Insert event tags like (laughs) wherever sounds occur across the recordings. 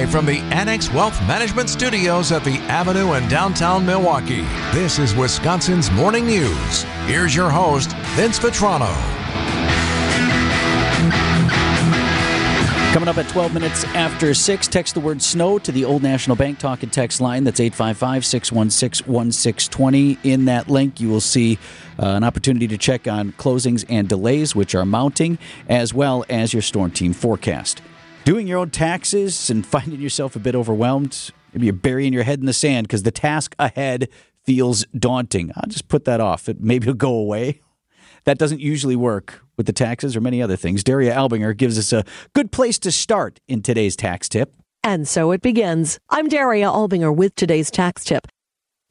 Live from the Annex Wealth Management Studios at the Avenue in downtown Milwaukee, this is Wisconsin's Morning News. Here's your host, Vince Vitrano. Coming up at 12 minutes after 6, text the word snow to the Old National Bank talk and text line. That's 855 616 1620. In that link, you will see uh, an opportunity to check on closings and delays, which are mounting, as well as your storm team forecast doing your own taxes and (laughs) finding yourself a bit overwhelmed, maybe you're burying your head in the sand because the task ahead feels daunting. I'll just put that off. It maybe it'll go away. (laughs) That doesn't usually work with the taxes or many other things. Daria Albinger gives us a good place to start in today's tax tip. And so it begins. I'm Daria Albinger with today's tax tip.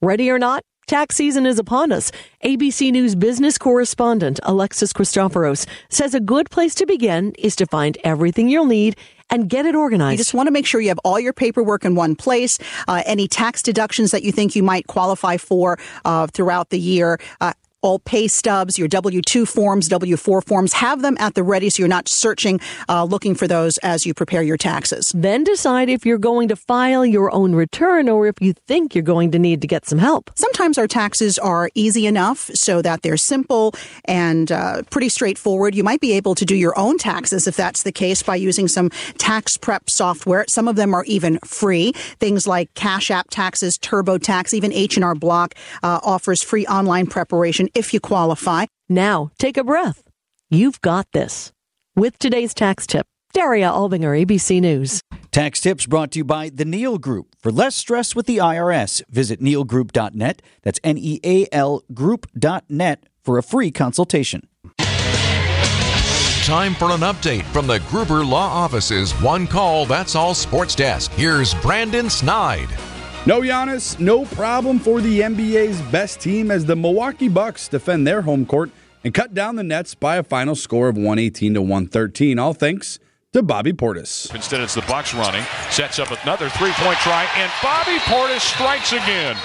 Ready or not, Tax season is upon us. ABC News business correspondent Alexis Christoforos says a good place to begin is to find everything you'll need and get it organized. You just want to make sure you have all your paperwork in one place. Uh, any tax deductions that you think you might qualify for uh, throughout the year. Uh, all pay stubs, your W 2 forms, W 4 forms. Have them at the ready so you're not searching, uh, looking for those as you prepare your taxes. Then decide if you're going to file your own return or if you think you're going to need to get some help. Sometimes our taxes are easy enough so that they're simple and uh, pretty straightforward. You might be able to do your own taxes if that's the case by using some tax prep software. Some of them are even free. Things like Cash App Taxes, TurboTax, even H&R Block uh, offers free online preparation if you qualify. Now, take a breath. You've got this. With today's tax tip, Daria Albinger, ABC News. Tax tips brought to you by the Neal Group. For less stress with the IRS, visit nealgroup.net. That's N E A L group.net for a free consultation. Time for an update from the Gruber Law Office's One Call That's All Sports Desk. Here's Brandon Snide. No Giannis, no problem for the NBA's best team as the Milwaukee Bucks defend their home court and cut down the Nets by a final score of 118 to 113. All thanks to Bobby Portis. Instead, it's the Bucks running. Sets up another three-point try, and Bobby Portis strikes again.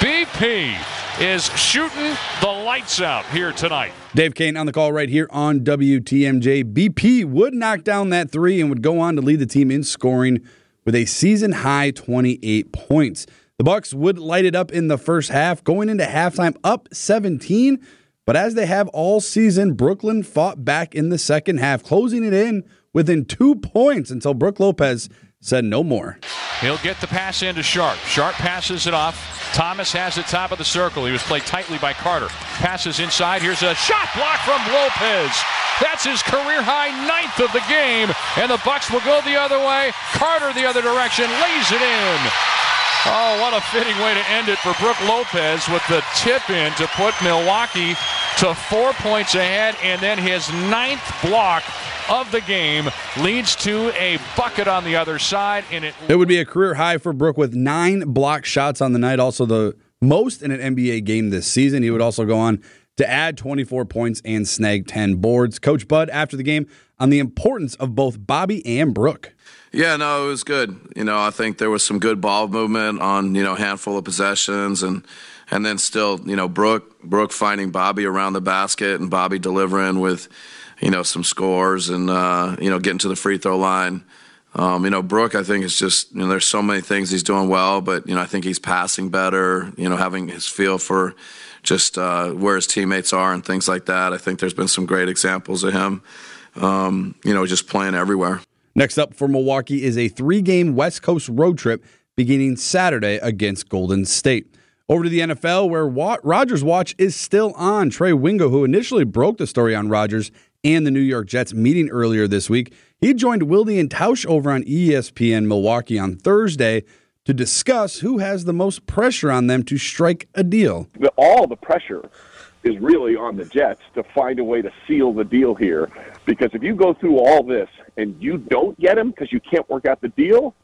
BP is shooting the lights out here tonight. Dave Koehn on the call right here on WTMJ. BP would knock down that three and would go on to lead the team in scoring with a season high 28 points. The Bucks would light it up in the first half, going into halftime up 17. But as they have all season, Brooklyn fought back in the second half, closing it in within two points until Brook Lopez said no more. He'll get the pass into Sharpe. Sharpe passes it off. Thomas has the top of the circle. He was played tightly by Carter. Passes inside. Here's a shot block from Lopez. That's his career high ninth of the game. And the Bucks will go the other way. Carter the other direction. Lays it in. Oh, what a fitting way to end it for Brook Lopez with the tip in to put Milwaukee to four points ahead. And then his ninth block of the game leads to a bucket on the other side. And it, it would be a career high for Brook with nine block shots on the night. Also, the most in an NBA game this season. He would also go on to add 24 points and snag 10 boards. Coach Bud, after the game, on the importance of both Bobby and Brook. Yeah, no, it was good. You know, I think there was some good ball movement on you know handful of possessions, and and then still you know Brook Brook finding Bobby around the basket and Bobby delivering with you know some scores and uh, you know getting to the free throw line. Um, you know, Brook, I think is just you know there's so many things he's doing well, but you know I think he's passing better. You know, having his feel for just uh, where his teammates are and things like that. I think there's been some great examples of him, um, you know, just playing everywhere. Next up for Milwaukee is a three game West Coast road trip beginning Saturday against Golden State. Over to the NFL, where Rodgers Watch is still on. Trey Wingo, who initially broke the story on Rodgers and the New York Jets meeting earlier this week, he joined Wilde and Tausch over on ESPN Milwaukee on Thursday to discuss who has the most pressure on them to strike a deal. All the pressure is really on the Jets to find a way to seal the deal here. Because if you go through all this and you don't get him because you can't work out the deal,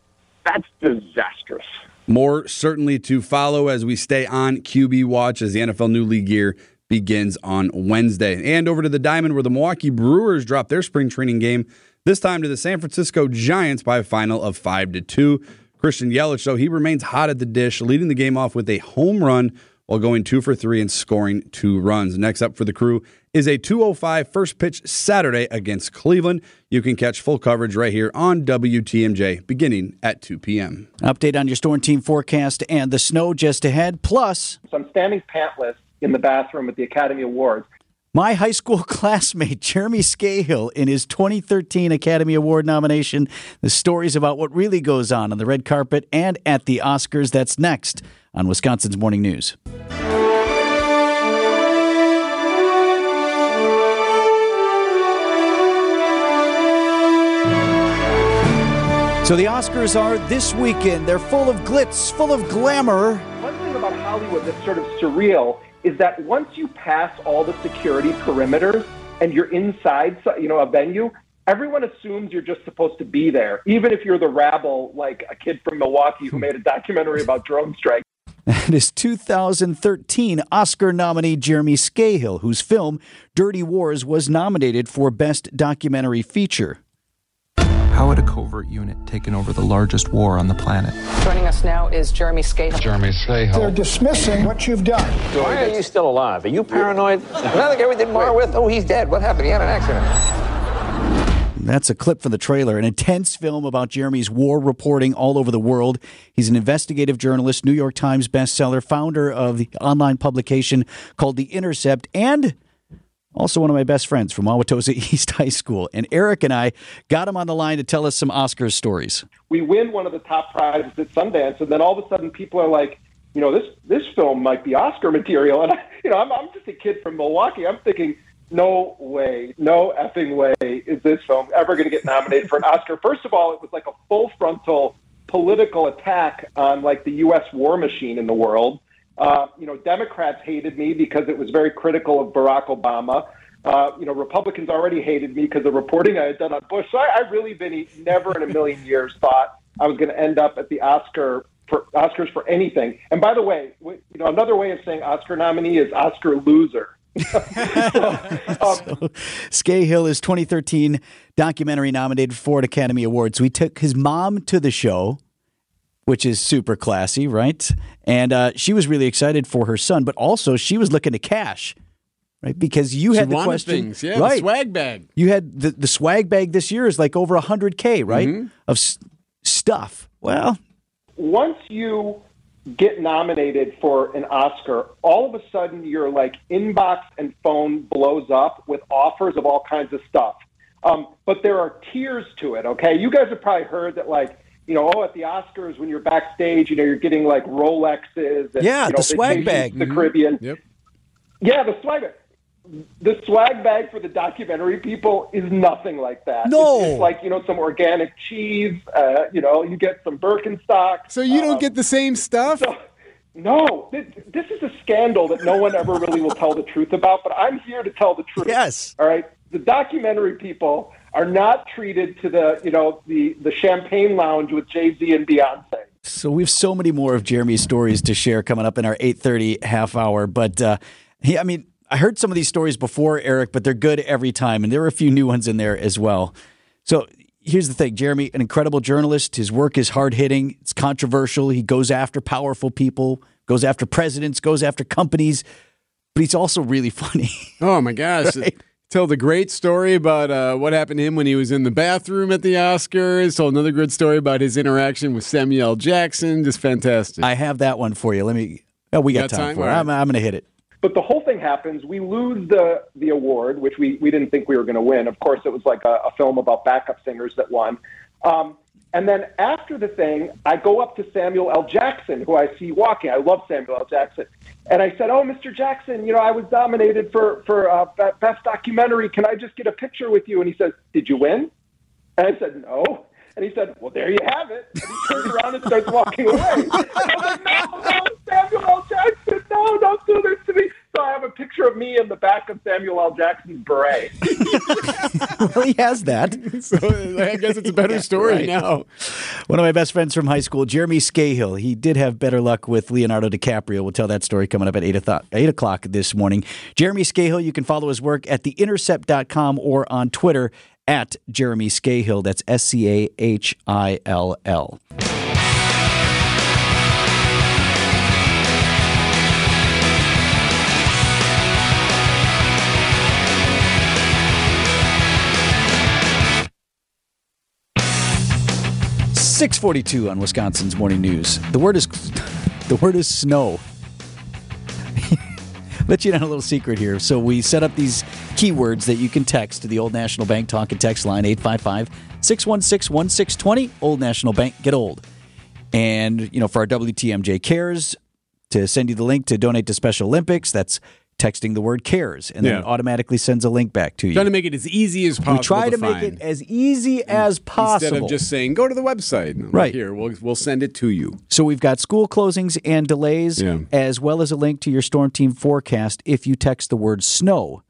that's disastrous. More certainly to follow as we stay on QB watch as the NFL new league year begins on Wednesday. And over to the Diamond where the Milwaukee Brewers dropped their spring training game, this time to the San Francisco Giants by a final of 5 to 2. Christian Yelich, though, he remains hot at the dish, leading the game off with a home run while going two for three and scoring two runs. Next up for the crew is a 205 first pitch Saturday against Cleveland. You can catch full coverage right here on WTMJ beginning at 2 p.m. Update on your storm team forecast and the snow just ahead. Plus, so I'm standing pantless in the bathroom at the Academy Awards. My high school (laughs) classmate, Jeremy Scahill, in his 2013 Academy Award nomination. The stories about what really goes on on the red carpet and at the Oscars. That's next on Wisconsin's Morning News. So the Oscars are this weekend. They're full of glitz, full of glamour. One thing about Hollywood that's sort of surreal is that once you pass all the security perimeters and you're inside, you know, a venue, everyone assumes you're just supposed to be there, even if you're the rabble, like a kid from Milwaukee who hmm. made a documentary about drone strikes. That is 2013 Oscar nominee Jeremy Scahill, whose film Dirty Wars was nominated for Best Documentary Feature. How had a covert unit taken over the largest war on the planet? Joining us now is Jeremy Scahill. Jeremy Scahill. They're dismissing what you've done. Why are you still alive? Are you paranoid? Another guy we did more with? Oh, he's dead. What happened? He had an accident. That's a clip from the trailer. An intense film about Jeremy's war reporting all over the world. He's an investigative journalist, New York Times bestseller, founder of the online publication called The Intercept, and also one of my best friends from Wauwatosa (laughs) East High School. And Erik and I got him on the line to tell us some Oscars stories. We win one of the top prizes at Sundance, and then all of a sudden people are like, you know, this this film might be Oscar material. And I, (laughs) you know, I'm, I'm just a kid from Milwaukee. I'm thinking, no way, no effing way is this film ever going to get nominated for an Oscar. First of all, it was like a full frontal political attack on like the U.S. war machine in the world. Uh, you know, Democrats hated me because it was very critical of Barack Obama. Uh, you know, Republicans already hated me because of reporting I had done on Bush. So I, I really, Vinny, never in a million years thought I was going to end up at the Oscar for Oscars for anything. And by the way, you know, another way of saying Oscar nominee is Oscar loser. (laughs) (laughs) so, um, Scahill is 2013 documentary nominated for an Academy Award. So he took his mom to the show which is super classy, right? And uh, she was really excited for her son, but also she was looking to cash, right? Because you had she the question, things. yeah, right? The swag bag. You had the the swag bag this year is like over hundred k, right? Mm-hmm. Of s- stuff. Well, once you get nominated for an Oscar, all of a sudden your like inbox and phone blows up with offers of all kinds of stuff. Um, but there are tiers to it. Okay, you guys have probably heard that like you know, oh, at the Oscars when you're backstage, you know, you're getting like Rolexes. And, yeah, you know, the swag bag, the Caribbean. Yep. Yeah, the swag bag. The swag bag for the documentary people is nothing like that. No, it's, like you know some organic cheese. Uh, you know, you get some Birkenstock. So you don't um, get the same stuff. So, no, this, this is a scandal that no one ever really will tell the truth about. But I'm here to tell the truth. Yes. All right. The documentary people are not treated to the you know the the champagne lounge with Jay Z and Beyonce. So we have so many more of Jeremy's stories to share coming up in our eight thirty half hour. But uh, he, I mean, I heard some of these stories before, Erik, but they're good every time, and there were a few new ones in there as well. So here's the thing Jeremy, an incredible journalist. His work is hard hitting, it's controversial. He goes after powerful people, goes after presidents, goes after companies, but he's also really (laughs) funny. Oh my gosh. Right? Tell the great story about uh, what happened to him when he was in the bathroom at the Oscars. Told another good story about his interaction with Samuel L. Jackson. Just fantastic. I have that one for you. Let me. Oh, we got, Got time, time? for it. All right. I'm, I'm going to hit it. But the whole thing happens. We lose the the award, which we, we didn't think we were going to win. Of course, it was like a, a film about backup singers that won. Um, and then after the thing, I go up to Samuel L. Jackson, who I see walking. I love Samuel L. Jackson. And I said, "Oh, Mr. Jackson, you know, I was nominated for for uh, best documentary. Can I just get a picture with you?" And he says, "Did you win?" And I said, "No." And he said, "Well, there you have it." And he turns around and starts walking away. And I was like, "No, no, Samuel L. Jackson, no, don't do this to me." So I have a picture of me in the back of Samuel L. Jackson's beret. (laughs) well, he has that. so I guess it's a better story Right. now. One of my best friends from high school, Jeremy Scahill. He did have better luck with Leonardo DiCaprio. We'll tell that story coming up at 8 o'clock, 8 o'clock this morning. Jeremy Scahill, you can follow his work at theintercept.com or on Twitter at Jeremy Scahill. That's S C A H I L L. 642 on Wisconsin's Morning News. The word is the word is snow. (laughs) Let you on a little secret here. So we set up these keywords that you can text to the Old National Bank talk and text line 855 616 1620. Old National Bank, get old. And, you know, for our WTMJ Cares, to send you the link to donate to Special Olympics, that's texting the word cares and then Yeah. it automatically sends a link back to you. Trying to make it as easy as possible. we try to, make find. it as easy as possible. Instead of just saying, go to the website. No, Right. Here, we'll, we'll send it to you. So we've got school closings and delays, Yeah. as well as a link to your storm team forecast if you text the word snow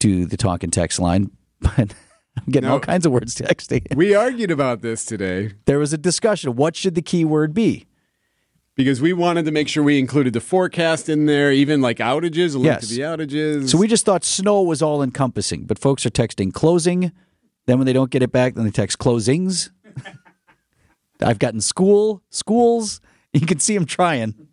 to the talk and text line. But (laughs) I'm getting No. all kinds of words texting. We argued about this today There was a discussion. What should the keyword be? Because we wanted to make sure we included the forecast in there, even like outages, a Yes. to the outages. So we just thought snow was all encompassing, but folks are texting closing. Then when they don't get it back, then they text closings. (laughs) I've gotten school, schools. You can see them trying.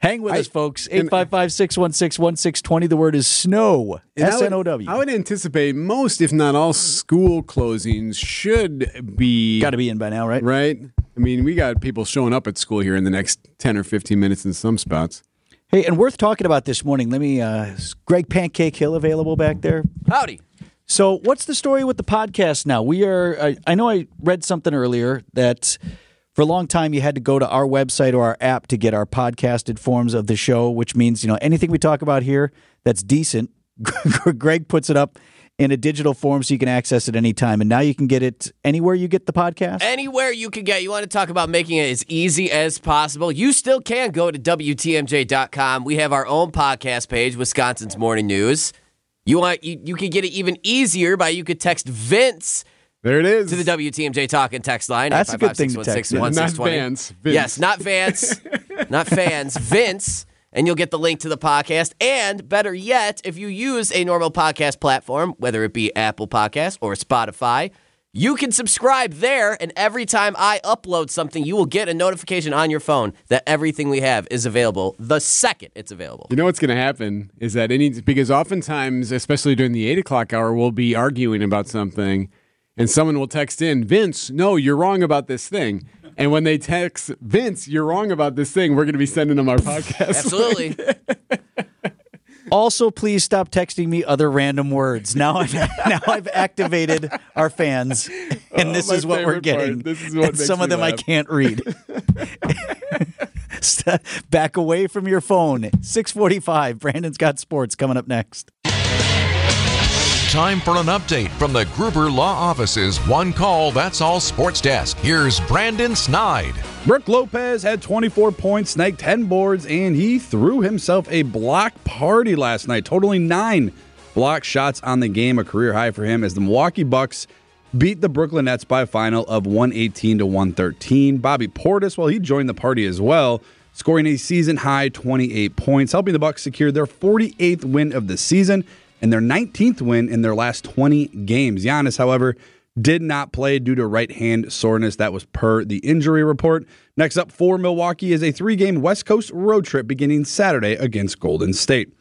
Hang with I- us, folks. and- 855 616 1620. The word is snow. S N O W. I would anticipate most, if not all, school closings should be Got to be in by now, right? right. I mean, we got people showing up at school here in the next ten or fifteen minutes in some spots. Hey, and worth talking about this morning. Let me, uh, is Greg Pancake Hill available back there? Howdy. So, what's the story with the podcast now? We are, I, I know I read something earlier that for a long time you had to go to our website or our app to get our podcasted forms of the show, which means, you know, anything we talk about here that's decent, (laughs) Greg puts it up in a digital form so you can access it anytime. And now you can get it anywhere you get the podcast. Anywhere you can get, you want to talk about making it as easy as possible. You still can go to WTMJ.com. We have our own podcast page, Wisconsin's Morning News. You want you, you can get it even easier by you could text Vince There it is. to the WTMJ talk and text line. That's a good thing to text, yeah. 855-616-1620. Not Vance, Vince. Yes, not Vance. not fans. (laughs) Vince. And you'll get the link to the podcast. And better yet, if you use a normal podcast platform, whether it be Apple Podcast or Spotify, you can subscribe there. And every time I upload something, you will get a notification on your phone that everything we have is available the second it's available. You know what's going to happen is that any because oftentimes, especially during the eight o'clock hour, we'll be arguing about something, and someone will text in, "Vince, no, you're wrong about this thing." And when they text Vince, "You're wrong about this thing," we're going to be sending them our (laughs) podcast. Absolutely. (laughs) Also, please stop texting me other random words. Now I've (laughs) now I've activated our fans, and this Oh, my is what we're getting. This is what and makes some of me them I can't read. Back away from your phone. Six forty-five. Brandon's got sports coming up next. Time for an update from the Gruber Law Office's One Call That's All Sports Desk. Here's Brandon Snide. Brook Lopez had 24 points, snagged 10 boards, and he threw himself a block party last night, totaling nine block shots on the game, a career high for him as the Milwaukee Bucks beat the Brooklyn Nets by a final of 118 to 113. Bobby Portis, well, he joined the party as well, scoring a season high 28 points, helping the Bucks secure their 48th win of the season and their 19th win in their last 20 games. Giannis, however, did not play due to right hand soreness. That was per the injury report. Next up for Milwaukee is a three game West Coast road trip beginning Saturday against Golden State.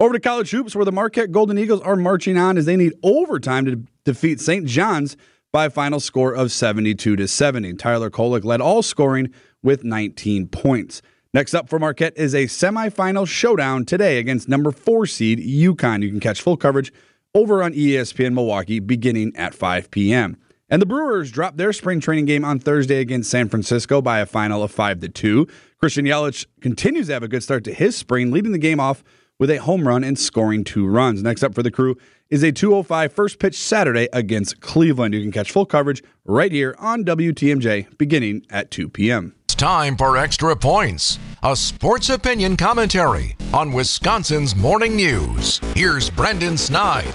Over to college hoops, where the Marquette Golden Eagles are marching on as they need overtime to defeat St. John's by a final score of 72 to 70. Tyler Kolek led all scoring with 19 points. Next up for Marquette is a semifinal showdown today against number four seed UConn. You can catch full coverage over on ESPN Milwaukee beginning at 5 p.m. And the Brewers dropped their spring training game on Thursday against San Francisco by a final of 5 to 2. Christian Yelich continues to have a good start to his spring, leading the game off with a home run and scoring two runs. Next up for the crew is a 205 first pitch Saturday against Cleveland. You can catch full coverage right here on WTMJ beginning at 2 p.m. It's time for Extra Points, a sports opinion commentary on Wisconsin's morning news. Here's Brandon Snide.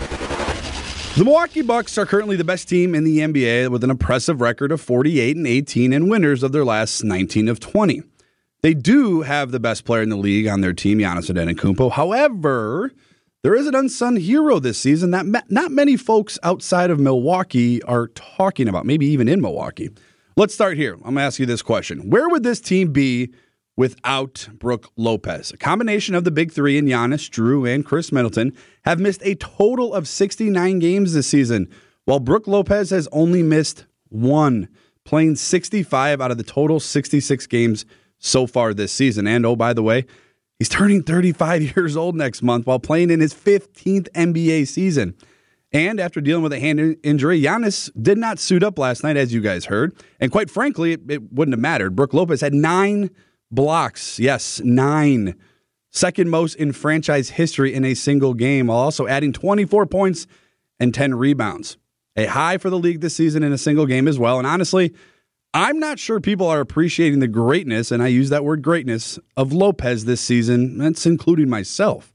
The Milwaukee Bucks are currently the best team in the NBA with an impressive record of 48 and 18 and winners of their last 19 of 20. They do have the best player in the league on their team, Giannis Antetokounmpo. However, there is an unsung hero this season that ma- not many folks outside of Milwaukee are talking about, maybe even in Milwaukee. Let's start here. I'm going to ask you this question. Where would this team be without Brook Lopez? A combination of the big three in Giannis, Drew, and Khris Middleton have missed a total of 69 games this season, while Brook Lopez has only missed one. playing 65 out of the total 66 games so far this season. And oh, by the way, he's turning 35 (laughs) years old next month while playing in his 15th NBA season. And after dealing with a hand injury, Giannis did not suit up last night, as you guys heard. And quite frankly, it, it wouldn't have mattered. Brook Lopez had nine blocks. Yes, nine. Second most in franchise history in a single game, while also adding 24 points and 10 rebounds. A high for the league this season in a single game as well. And honestly, I'm not sure people are appreciating the greatness, and I use that word greatness, of Lopez this season. That's including myself.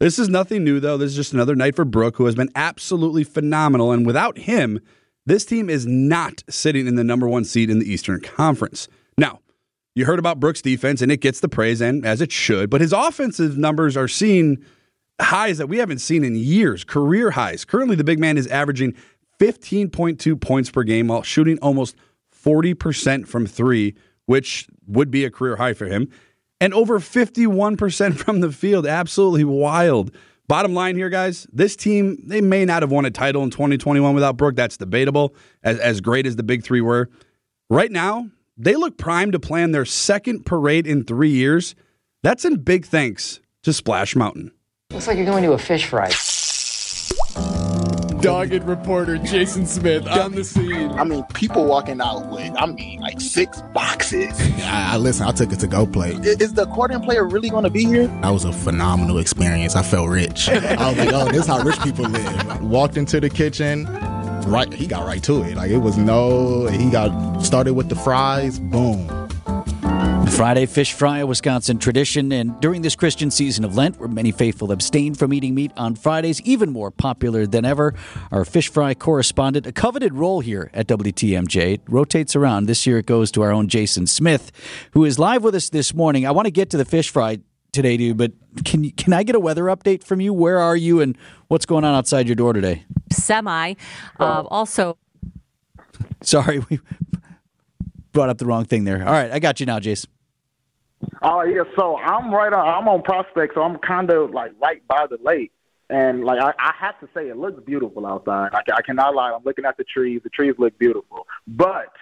This is nothing new, though. This is just another night for Brook, who has been absolutely phenomenal. And without him, this team is not sitting in the number one seed in the Eastern Conference. Now, you heard about Brook's defense, and it gets the praise, and as it should, but his offensive numbers are seeing highs that we haven't seen in years, career highs. Currently, the big man is averaging 15.2 points per game while shooting almost 40% from three, which would be a career high for him and over 51% from the field. Absolutely wild. Bottom line here, guys, this team, they may not have won a title in 2021 without Brook. That's debatable, as, as great as the big three were. Right now, they look primed to plan their second parade in three years. That's in big thanks to Splash Mountain. Looks like you're going to a fish fry dogged reporter Jason Smith on the scene. I mean, people walking out with, I mean, like six boxes. I, I listen, I took it to go play. Is the accordion player really going to be here? That was a phenomenal experience. I felt rich. (laughs) I was like, oh, this is how rich people live. Walked into the kitchen, right, he got right to it. Like, it was no, he got started with the fries, boom Friday Fish Fry, a Wisconsin tradition, and during this Christian season of Lent, where many faithful abstain from eating meat on Fridays, even more popular than ever, our Fish Fry correspondent, a coveted role here at WTMJ, rotates around. This year it goes to our own Jason Smith, who is live with us this morning. I want to get to the Fish Fry today, dude, but can you, can I get a weather update from you? Where are you, and what's going on outside your door today? Semi. Uh, also, sorry, (laughs) we brought up the wrong thing there. All right, I got you now, Jason. Oh yeah, so I'm right on. I'm on Prospect, so I'm kind of like right by the lake, and like I, I have to say, it looks beautiful outside. I, I cannot lie. I'm looking at the trees. The trees look beautiful, but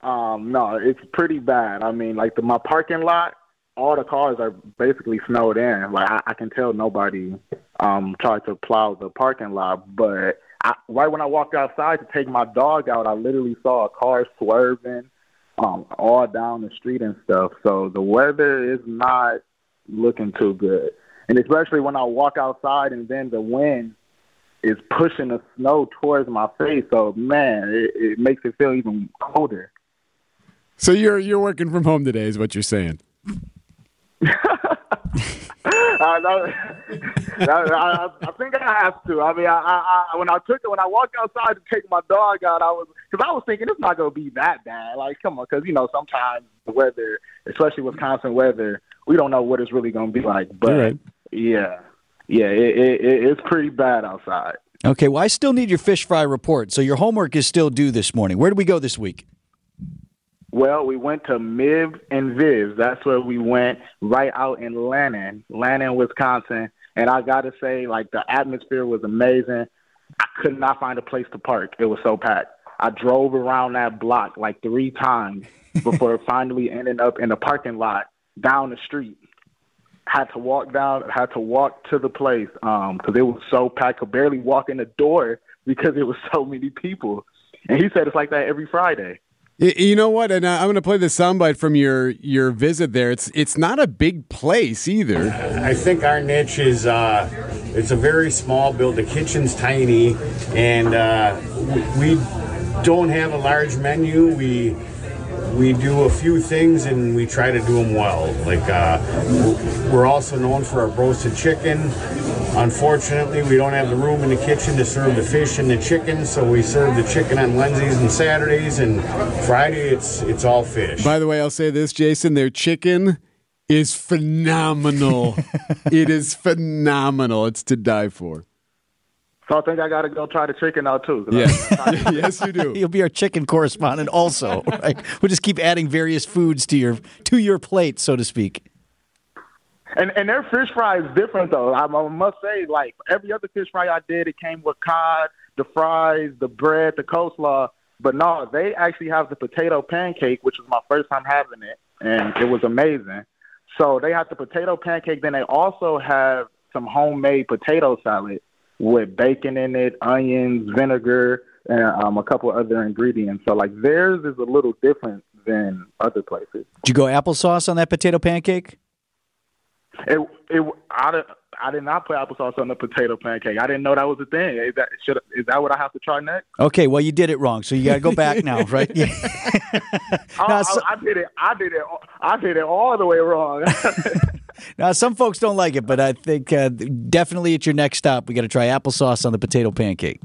um, no, it's pretty bad. I mean, like the my parking lot, all the cars are basically snowed in. Like I, I can tell nobody um tried to plow the parking lot, but I, right when I walked outside to take my dog out, I literally saw a car swerving um, all down the street and stuff. So the weather is not looking too good. And especially when I walk outside and then the wind is pushing the snow towards my face. So man, it, it makes it feel even colder. So you're you're working from home today, is what you're saying? (laughs) Uh, (laughs) I, I, think I have to. I mean, I, I, when I took it, when I walked outside to take my dog out, I was because I was thinking it's not going to be that bad. Like, come on, because you know sometimes the weather, especially Wisconsin weather, we don't know what it's really going to be like. But right. yeah, yeah, it, it, it's pretty bad outside. Okay, well, I still need your fish fry report. So your homework is still due this morning. Where do we go this week? Well, we went to Miv and Viv. That's where we went, right out in Lannon, Lannon, Wisconsin. And I got to say, like, the atmosphere was amazing. I could not find a place to park. It was so packed. I drove around that block like three times before (laughs) finally ending up in a parking lot down the street. Had to walk down, had to walk to the place because um, it was so packed. Could barely walk in the door because it was so many people. And he said it's like that every Friday. You know what? And I'm going to play the soundbite from your your visit there. It's it's not a big place either. I think our niche is uh, it's a very small build. The kitchen's tiny, and uh, we, we don't have a large menu. We we do a few things and we try to do them well. Like uh, we're also known for our roasted chicken. Unfortunately, we don't have the room in the kitchen to serve the fish and the chicken, so we serve the chicken on Wednesdays and Saturdays, and Friday it's it's all fish. By the way, I'll say this, Jason: their chicken is phenomenal. (laughs) it is phenomenal. It's to die for. So I think I got to go try the chicken out too. Yes, (laughs) (laughs) yes, you do. You'll be our chicken correspondent, also. Right? We'll just keep adding various foods to your to your plate, so to speak. And and their fish fry is different though. I, I must say, like every other fish fry I did, it came with cod, the fries, the bread, the coleslaw. But no, they actually have the potato pancake, which was my first time having it, and it was amazing. So they have the potato pancake. Then they also have some homemade potato salad with bacon in it, onions, vinegar, and um, a couple other ingredients. So like theirs is a little different than other places. Did you go applesauce on that potato pancake? It it I, did- I did not put applesauce on the potato pancake. I didn't know that was a thing. Is that should is that what I have to try next? Okay, well you did it wrong, so you got to go back now, (laughs) right? (laughs) Yeah. I, Now, so- I, I did it. I did it. I did it all the way wrong. (laughs) Now, some folks don't like it, but I think uh, definitely at your next stop, we got to try applesauce on the potato pancake.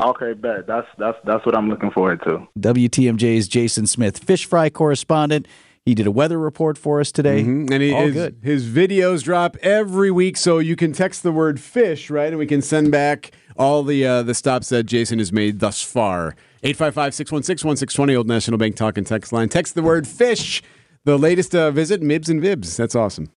okay, bet. That's that's that's what I'm looking forward to. WTMJ's Jason Smith, fish fry correspondent. He did a weather report for us today. Mhm. And he, All his, good. his videos drop every week, so you can text the word fish, right? And we can send back all the uh, the stops that Jason has made thus far. 855 616 1620, Old National Bank Talk and Text Line. Text the word fish. The latest uh, visit, Mibs and Vibs. That's awesome.